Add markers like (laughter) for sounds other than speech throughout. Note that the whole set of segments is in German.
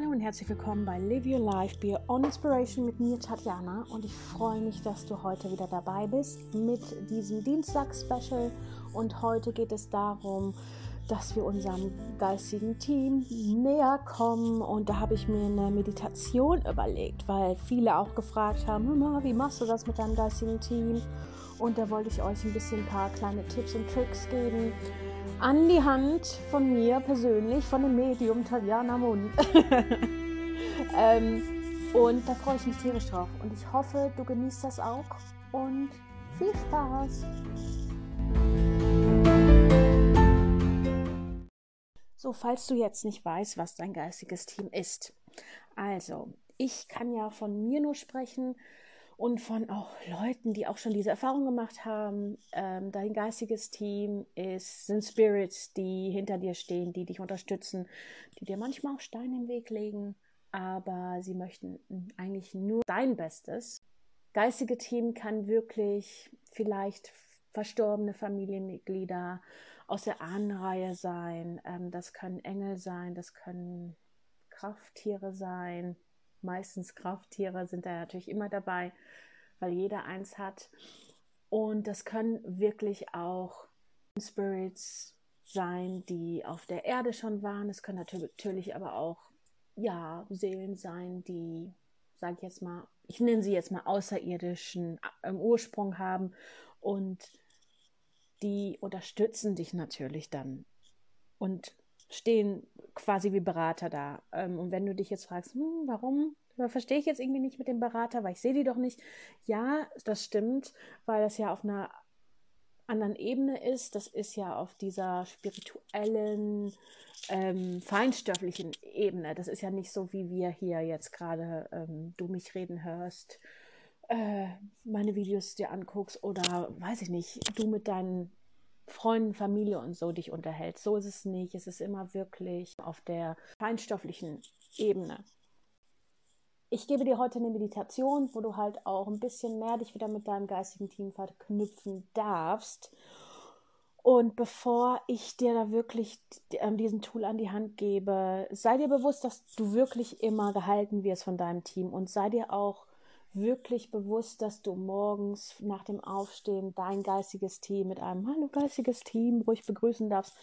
Hallo und herzlich willkommen bei Live Your Life Be On Inspiration mit mir Tatjana. Und ich freue mich, dass du heute wieder dabei bist mit diesem Dienstag-Special. Und heute geht es darum, dass wir unserem geistigen Team näher kommen. Und da habe ich mir eine Meditation überlegt, weil viele auch gefragt haben, wie machst du das mit deinem geistigen Team? Und da wollte ich euch ein bisschen ein paar kleine Tipps und Tricks geben, an die Hand von mir persönlich, von dem Medium Tatjana Mund. (laughs) ähm, und da freue ich mich tierisch drauf. Und ich hoffe, du genießt das auch. Und viel Spaß! So, falls du jetzt nicht weißt, was dein geistiges Team ist. Also, ich kann ja von mir nur sprechen und von auch Leuten, die auch schon diese Erfahrung gemacht haben. Ähm, dein geistiges Team ist, sind Spirits, die hinter dir stehen, die dich unterstützen, die dir manchmal auch Steine im Weg legen, aber sie möchten eigentlich nur dein Bestes. Geistige Team kann wirklich vielleicht verstorbene Familienmitglieder aus der Ahnenreihe sein. Ähm, das können Engel sein, das können Krafttiere sein, meistens Krafttiere sind da natürlich immer dabei, weil jeder eins hat. Und das können wirklich auch Spirits sein, die auf der Erde schon waren. Es können natürlich aber auch ja, Seelen sein, die, sage ich jetzt mal, ich nenne sie jetzt mal außerirdischen äh, Ursprung haben und die unterstützen dich natürlich dann und stehen quasi wie Berater da. Ähm, und wenn du dich jetzt fragst, hm, warum verstehe ich jetzt irgendwie nicht mit dem Berater, weil ich sehe die doch nicht. Ja, das stimmt, weil das ja auf einer anderen Ebene ist. Das ist ja auf dieser spirituellen, ähm, feinstofflichen Ebene. Das ist ja nicht so, wie wir hier jetzt gerade ähm, du mich reden hörst, äh, meine Videos dir anguckst oder weiß ich nicht, du mit deinen Freunden, Familie und so dich unterhältst. So ist es nicht. Es ist immer wirklich auf der feinstofflichen Ebene. Ich gebe dir heute eine Meditation, wo du halt auch ein bisschen mehr dich wieder mit deinem geistigen Team verknüpfen darfst. Und bevor ich dir da wirklich ähm, diesen Tool an die Hand gebe, sei dir bewusst, dass du wirklich immer gehalten wirst von deinem Team und sei dir auch wirklich bewusst, dass du morgens nach dem Aufstehen dein geistiges Team mit einem Hallo geistiges Team ruhig begrüßen darfst,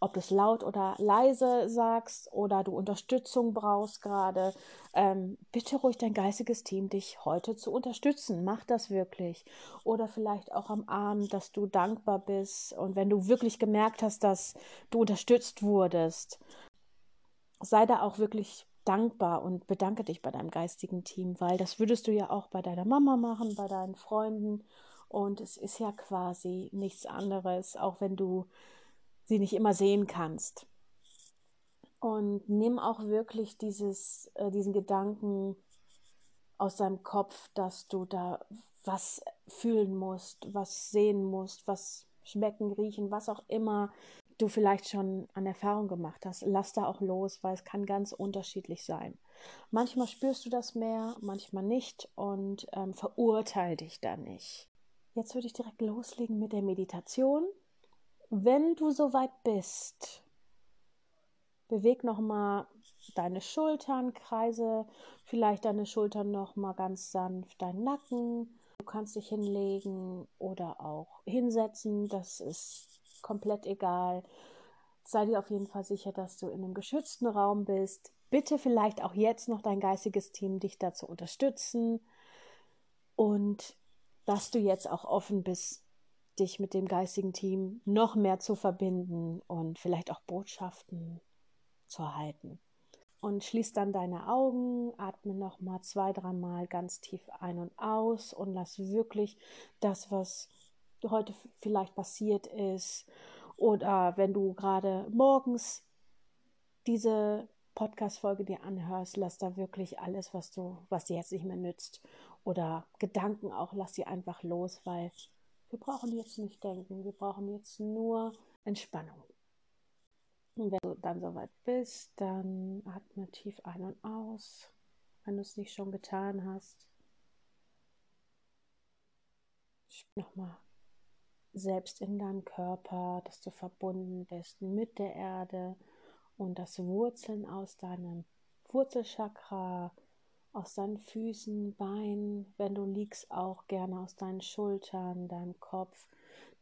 ob du es laut oder leise sagst oder du Unterstützung brauchst gerade. Ähm, bitte ruhig dein geistiges Team, dich heute zu unterstützen. Mach das wirklich. Oder vielleicht auch am Abend, dass du dankbar bist und wenn du wirklich gemerkt hast, dass du unterstützt wurdest, sei da auch wirklich dankbar und bedanke dich bei deinem geistigen Team, weil das würdest du ja auch bei deiner Mama machen, bei deinen Freunden. Und es ist ja quasi nichts anderes, auch wenn du sie nicht immer sehen kannst. Und nimm auch wirklich dieses, äh, diesen Gedanken aus deinem Kopf, dass du da was fühlen musst, was sehen musst, was schmecken, riechen, was auch immer du vielleicht schon an Erfahrung gemacht hast, lass da auch los, weil es kann ganz unterschiedlich sein. Manchmal spürst du das mehr, manchmal nicht und ähm, verurteil dich da nicht. Jetzt würde ich direkt loslegen mit der Meditation. Wenn du soweit bist, beweg nochmal deine Schultern, kreise vielleicht deine Schultern nochmal ganz sanft, deinen Nacken. Du kannst dich hinlegen oder auch hinsetzen. Das ist komplett egal. Sei dir auf jeden Fall sicher, dass du in einem geschützten Raum bist. Bitte vielleicht auch jetzt noch dein geistiges Team, dich dazu unterstützen und dass du jetzt auch offen bist, dich mit dem geistigen Team noch mehr zu verbinden und vielleicht auch Botschaften zu erhalten. Und schließ dann deine Augen, atme noch mal zwei, dreimal ganz tief ein und aus und lass wirklich das, was heute vielleicht passiert ist oder wenn du gerade morgens diese Podcast-Folge dir anhörst, lass da wirklich alles, was du, was dir jetzt nicht mehr nützt oder Gedanken auch, lass sie einfach los, weil wir brauchen jetzt nicht denken, wir brauchen jetzt nur Entspannung. Und wenn du dann soweit bist, dann atme tief ein und aus, wenn du es nicht schon getan hast. Nochmal selbst in deinem Körper, dass du verbunden bist mit der Erde und dass Wurzeln aus deinem Wurzelchakra, aus deinen Füßen, Beinen, wenn du liegst, auch gerne aus deinen Schultern, deinem Kopf,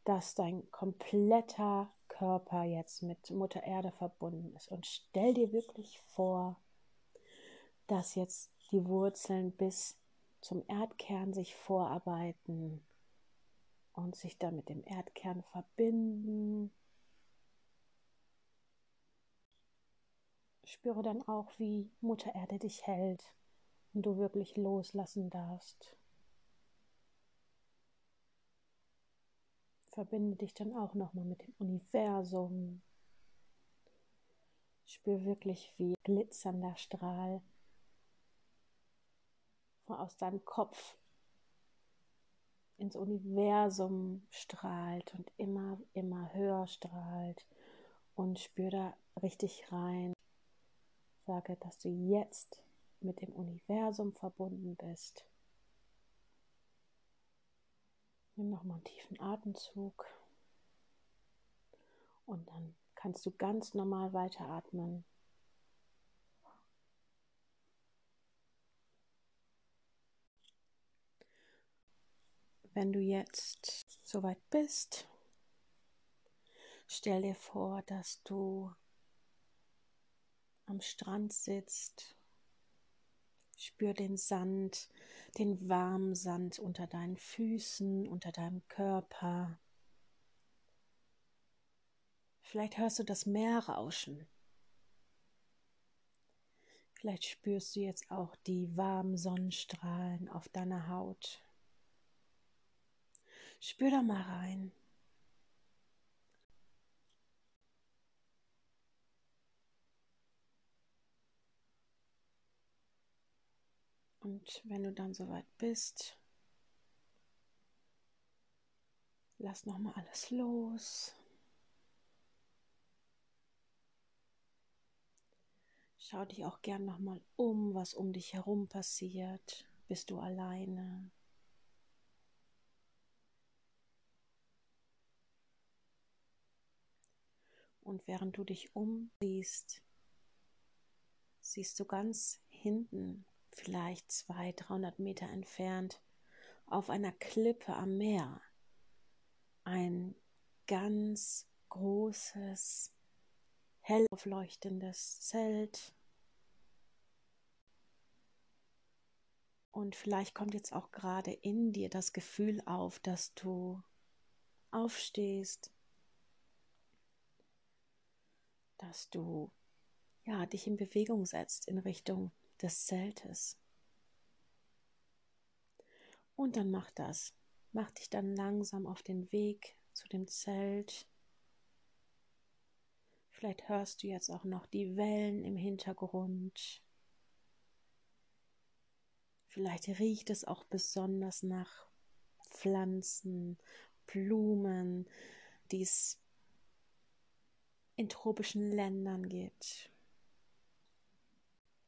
dass dein kompletter Körper jetzt mit Mutter Erde verbunden ist. Und stell dir wirklich vor, dass jetzt die Wurzeln bis zum Erdkern sich vorarbeiten und sich dann mit dem Erdkern verbinden. Spüre dann auch, wie Mutter Erde dich hält und du wirklich loslassen darfst. Verbinde dich dann auch nochmal mit dem Universum. Spür wirklich, wie glitzernder Strahl aus deinem Kopf ins Universum strahlt und immer, immer höher strahlt und spür da richtig rein. Sage, dass du jetzt mit dem Universum verbunden bist. Nimm nochmal einen tiefen Atemzug und dann kannst du ganz normal weiteratmen. Wenn du jetzt soweit bist, stell dir vor, dass du am Strand sitzt Spür den Sand, den warmen Sand unter deinen Füßen, unter deinem Körper. Vielleicht hörst du das Meer rauschen. Vielleicht spürst du jetzt auch die warmen Sonnenstrahlen auf deiner Haut. Spür da mal rein. Und wenn du dann soweit bist, lass noch mal alles los. Schau dich auch gern noch mal um, was um dich herum passiert. Bist du alleine? Und während du dich umsiehst, siehst du ganz hinten vielleicht 200, 300 Meter entfernt, auf einer Klippe am Meer, ein ganz großes, hell aufleuchtendes Zelt. Und vielleicht kommt jetzt auch gerade in dir das Gefühl auf, dass du aufstehst, dass du ja dich in Bewegung setzt in Richtung des Zeltes. Und dann mach das. Mach dich dann langsam auf den Weg zu dem Zelt. Vielleicht hörst du jetzt auch noch die Wellen im Hintergrund. Vielleicht riecht es auch besonders nach Pflanzen, Blumen, die es in tropischen Ländern gibt.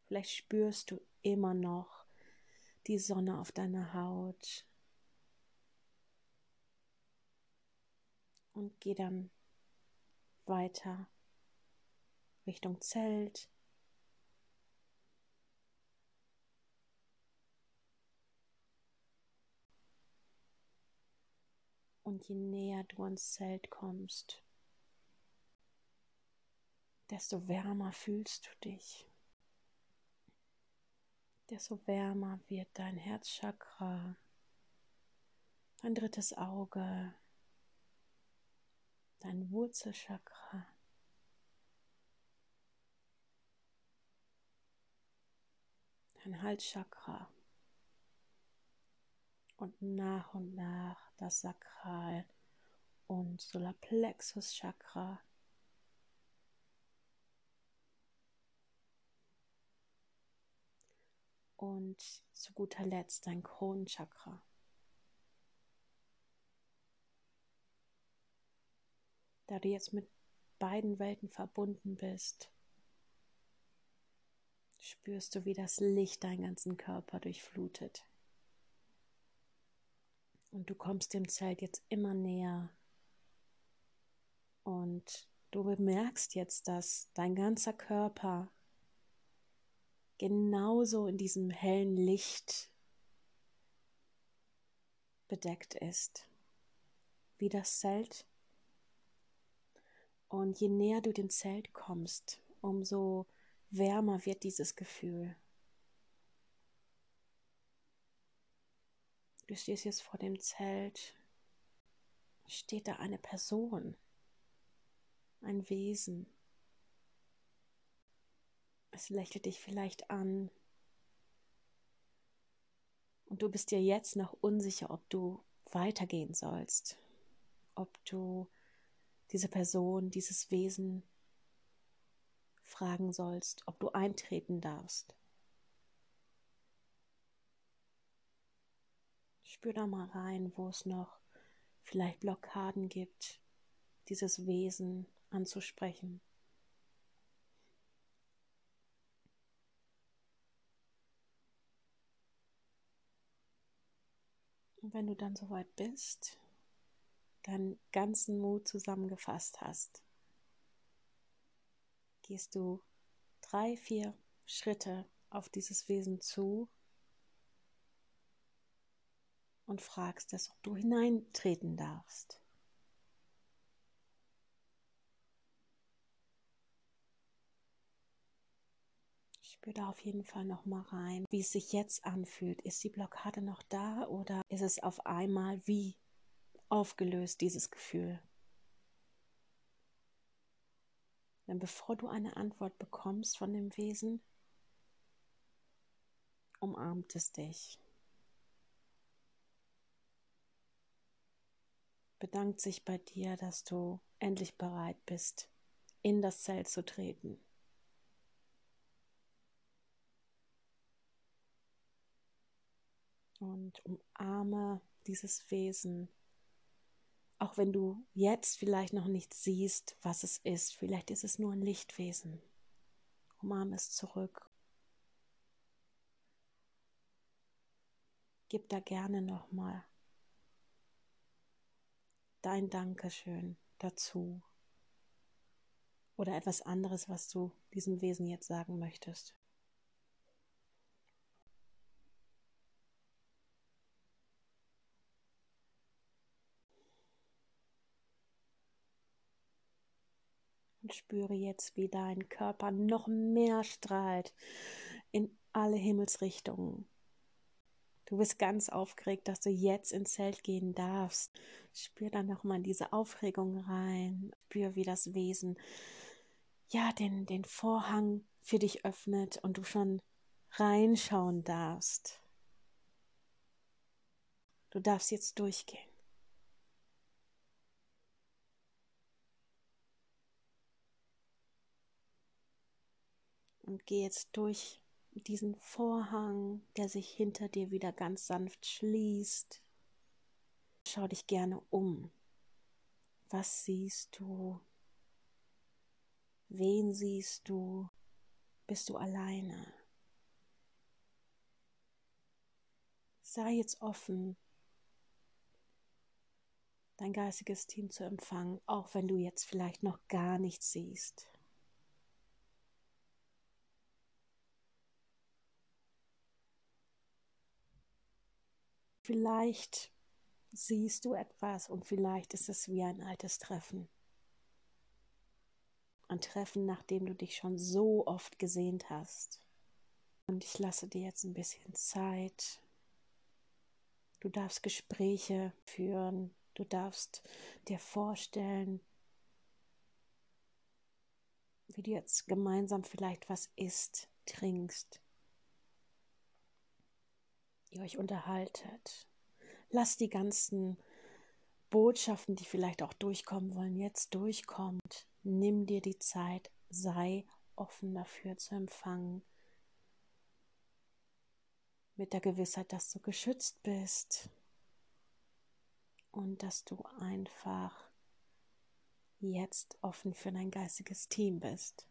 Vielleicht spürst du immer noch die Sonne auf deiner Haut. Und geh dann weiter Richtung Zelt. Und je näher du ans Zelt kommst, desto wärmer fühlst du dich. Desto wärmer wird dein Herzchakra, dein drittes Auge, dein Wurzelchakra. Dein Halschakra. Und nach und nach das Sakral und Solarplexus Chakra und zu guter Letzt dein Kronenchakra. Da du jetzt mit beiden Welten verbunden bist, spürst du, wie das Licht deinen ganzen Körper durchflutet. Und du kommst dem Zelt jetzt immer näher. Und du bemerkst jetzt, dass dein ganzer Körper genauso in diesem hellen Licht bedeckt ist wie das Zelt. Und je näher du dem Zelt kommst, umso wärmer wird dieses Gefühl. Du stehst jetzt vor dem Zelt, steht da eine Person, ein Wesen. Es lächelt dich vielleicht an. Und du bist dir jetzt noch unsicher, ob du weitergehen sollst, ob du diese Person, dieses Wesen fragen sollst, ob du eintreten darfst. Spür da mal rein, wo es noch vielleicht Blockaden gibt, dieses Wesen anzusprechen. Wenn du dann soweit bist, deinen ganzen Mut zusammengefasst hast, gehst du drei, vier Schritte auf dieses Wesen zu und fragst es, ob du hineintreten darfst. Spür da auf jeden Fall noch mal rein, wie es sich jetzt anfühlt. Ist die Blockade noch da oder ist es auf einmal wie aufgelöst, dieses Gefühl? Denn bevor du eine Antwort bekommst von dem Wesen, umarmt es dich. bedankt sich bei dir, dass du endlich bereit bist, in das Zelt zu treten. Und umarme dieses Wesen, auch wenn du jetzt vielleicht noch nicht siehst, was es ist. Vielleicht ist es nur ein Lichtwesen. Umarme es zurück. Gib da gerne nochmal dein Dankeschön dazu oder etwas anderes, was du diesem Wesen jetzt sagen möchtest. Und spüre jetzt, wie dein Körper noch mehr strahlt in alle Himmelsrichtungen. Du bist ganz aufgeregt, dass du jetzt ins Zelt gehen darfst. Spür dann nochmal diese Aufregung rein. Spür, wie das Wesen ja den, den Vorhang für dich öffnet und du schon reinschauen darfst. Du darfst jetzt durchgehen. Und geh jetzt durch diesen Vorhang, der sich hinter dir wieder ganz sanft schließt. Schau dich gerne um. Was siehst du? Wen siehst du? Bist du alleine? Sei jetzt offen, dein geistiges Team zu empfangen, auch wenn du jetzt vielleicht noch gar nichts siehst. Vielleicht siehst du etwas und vielleicht ist es wie ein altes Treffen. Ein Treffen, nachdem du dich schon so oft gesehnt hast. Und ich lasse dir jetzt ein bisschen Zeit. Du darfst Gespräche führen. Du darfst dir vorstellen, wie du jetzt gemeinsam vielleicht was isst, trinkst ihr euch unterhaltet. Lasst die ganzen Botschaften, die vielleicht auch durchkommen wollen, jetzt durchkommt. Nimm dir die Zeit, sei offen dafür zu empfangen. Mit der Gewissheit, dass du geschützt bist und dass du einfach jetzt offen für dein geistiges Team bist.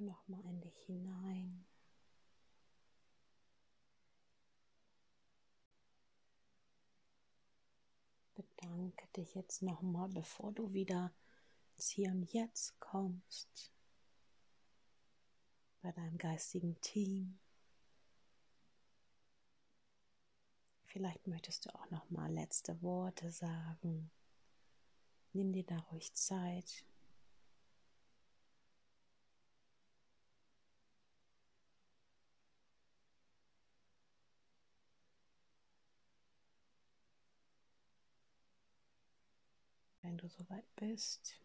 Spür nochmal in dich hinein. Bedanke dich jetzt nochmal, bevor du wieder ins Hier und Jetzt kommst, bei deinem geistigen Team. Vielleicht möchtest du auch noch mal letzte Worte sagen. Nimm dir da ruhig Zeit. Wenn du soweit bist,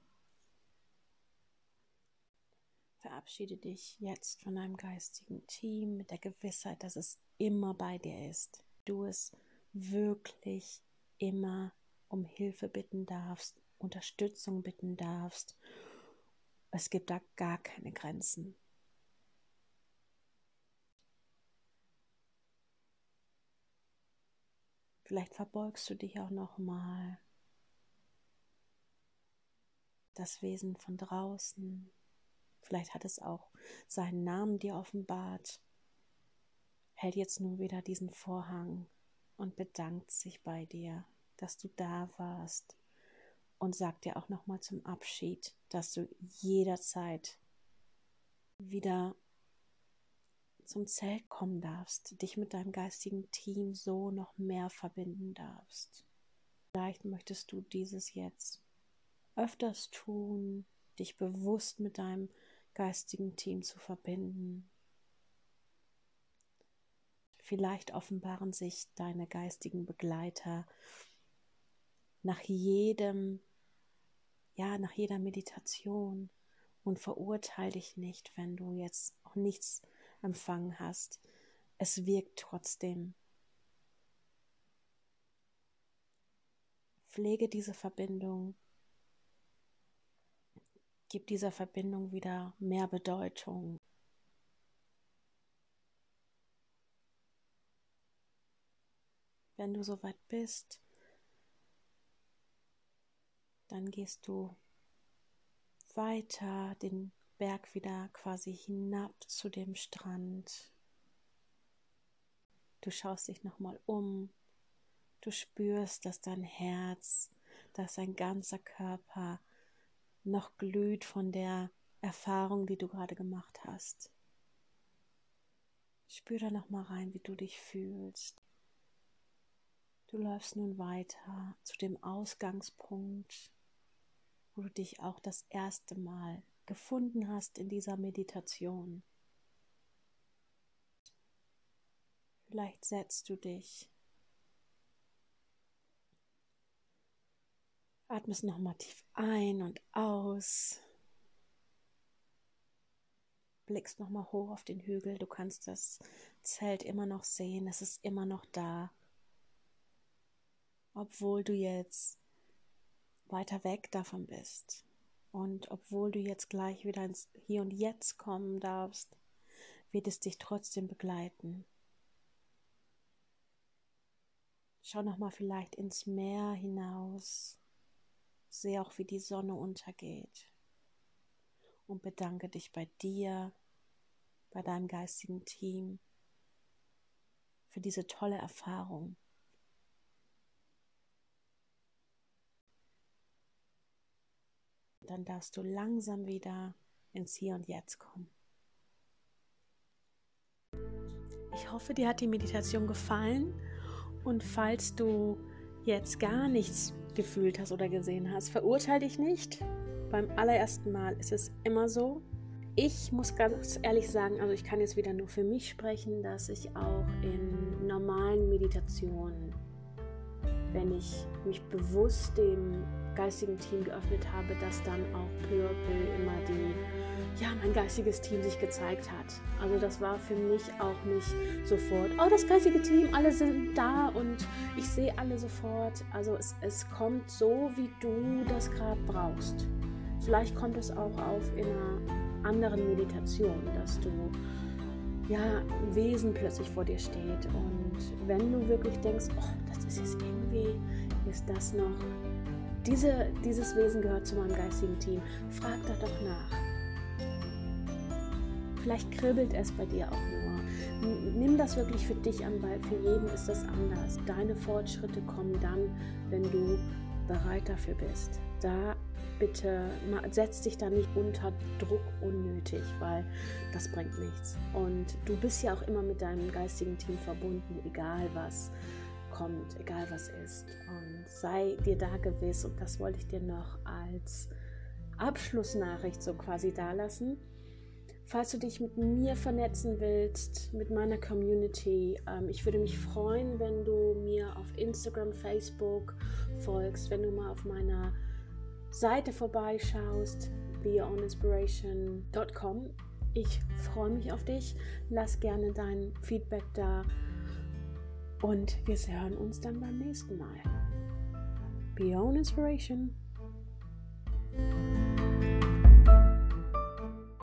verabschiede dich jetzt von deinem geistigen Team mit der Gewissheit, dass es immer bei dir ist du es wirklich immer um Hilfe bitten darfst, Unterstützung bitten darfst. Es gibt da gar keine Grenzen. Vielleicht verbeugst du dich auch noch mal. Das Wesen von draußen. Vielleicht hat es auch seinen Namen dir offenbart hält jetzt nun wieder diesen Vorhang und bedankt sich bei dir, dass du da warst und sagt dir auch nochmal zum Abschied, dass du jederzeit wieder zum Zelt kommen darfst, dich mit deinem geistigen Team so noch mehr verbinden darfst. Vielleicht möchtest du dieses jetzt öfters tun, dich bewusst mit deinem geistigen Team zu verbinden, Vielleicht offenbaren sich deine geistigen Begleiter nach jedem, ja, nach jeder Meditation und verurteile dich nicht, wenn du jetzt auch nichts empfangen hast. Es wirkt trotzdem. Pflege diese Verbindung. Gib dieser Verbindung wieder mehr Bedeutung. Wenn du soweit bist, dann gehst du weiter den Berg wieder quasi hinab zu dem Strand. Du schaust dich nochmal um. Du spürst, dass dein Herz, dass dein ganzer Körper noch glüht von der Erfahrung, die du gerade gemacht hast. Spür da nochmal rein, wie du dich fühlst. Du läufst nun weiter zu dem Ausgangspunkt, wo du dich auch das erste Mal gefunden hast in dieser Meditation. Vielleicht setzt du dich. Atmest nochmal tief ein und aus. Blickst nochmal hoch auf den Hügel. Du kannst das Zelt immer noch sehen. Es ist immer noch da obwohl du jetzt weiter weg davon bist. Und obwohl du jetzt gleich wieder ins Hier und Jetzt kommen darfst, wird es dich trotzdem begleiten. Schau nochmal vielleicht ins Meer hinaus. Sehe auch, wie die Sonne untergeht. Und bedanke dich bei dir, bei deinem geistigen Team für diese tolle Erfahrung. dann darfst du langsam wieder ins Hier und Jetzt kommen. Ich hoffe, dir hat die Meditation gefallen und falls du jetzt gar nichts gefühlt hast oder gesehen hast, verurteile dich nicht. Beim allerersten Mal ist es immer so. Ich muss ganz ehrlich sagen, also ich kann jetzt wieder nur für mich sprechen, dass ich auch in normalen Meditationen, wenn ich mich bewusst dem geistigen Team geöffnet habe, dass dann auch peu immer die, geistiges Team sich gezeigt hat. Also das war für mich auch nicht sofort, oh, das geistige Team, alle sind da und ich sehe alle sofort. Also es, es kommt so, wie du das gerade brauchst. Vielleicht kommt es auch auf in einer anderen Meditation, dass du ja, ein Wesen plötzlich vor dir steht. Und wenn du wirklich denkst, oh, das ist jetzt irgendwie, ist das noch diese, dieses Wesen gehört zu meinem geistigen Team. Frag da doch nach. Vielleicht kribbelt es bei dir auch nur. Nimm das wirklich für dich an, weil für jeden ist das anders. Deine Fortschritte kommen dann, wenn du bereit dafür bist. Da bitte setz dich da nicht unter Druck unnötig, weil das bringt nichts. Und du bist ja auch immer mit deinem geistigen Team verbunden, egal was kommt, egal was ist. Und sei dir da gewiss, und das wollte ich dir noch als Abschlussnachricht so quasi dalassen. Falls du dich mit mir vernetzen willst, mit meiner Community, ähm, ich würde mich freuen, wenn du mir auf Instagram, Facebook folgst, wenn du mal auf meiner Seite vorbeischaust, beyourowninspiration.com. Ich freue mich auf dich. Lass gerne dein Feedback da. Und wir hören uns dann beim nächsten Mal. Be Your Own Inspiration.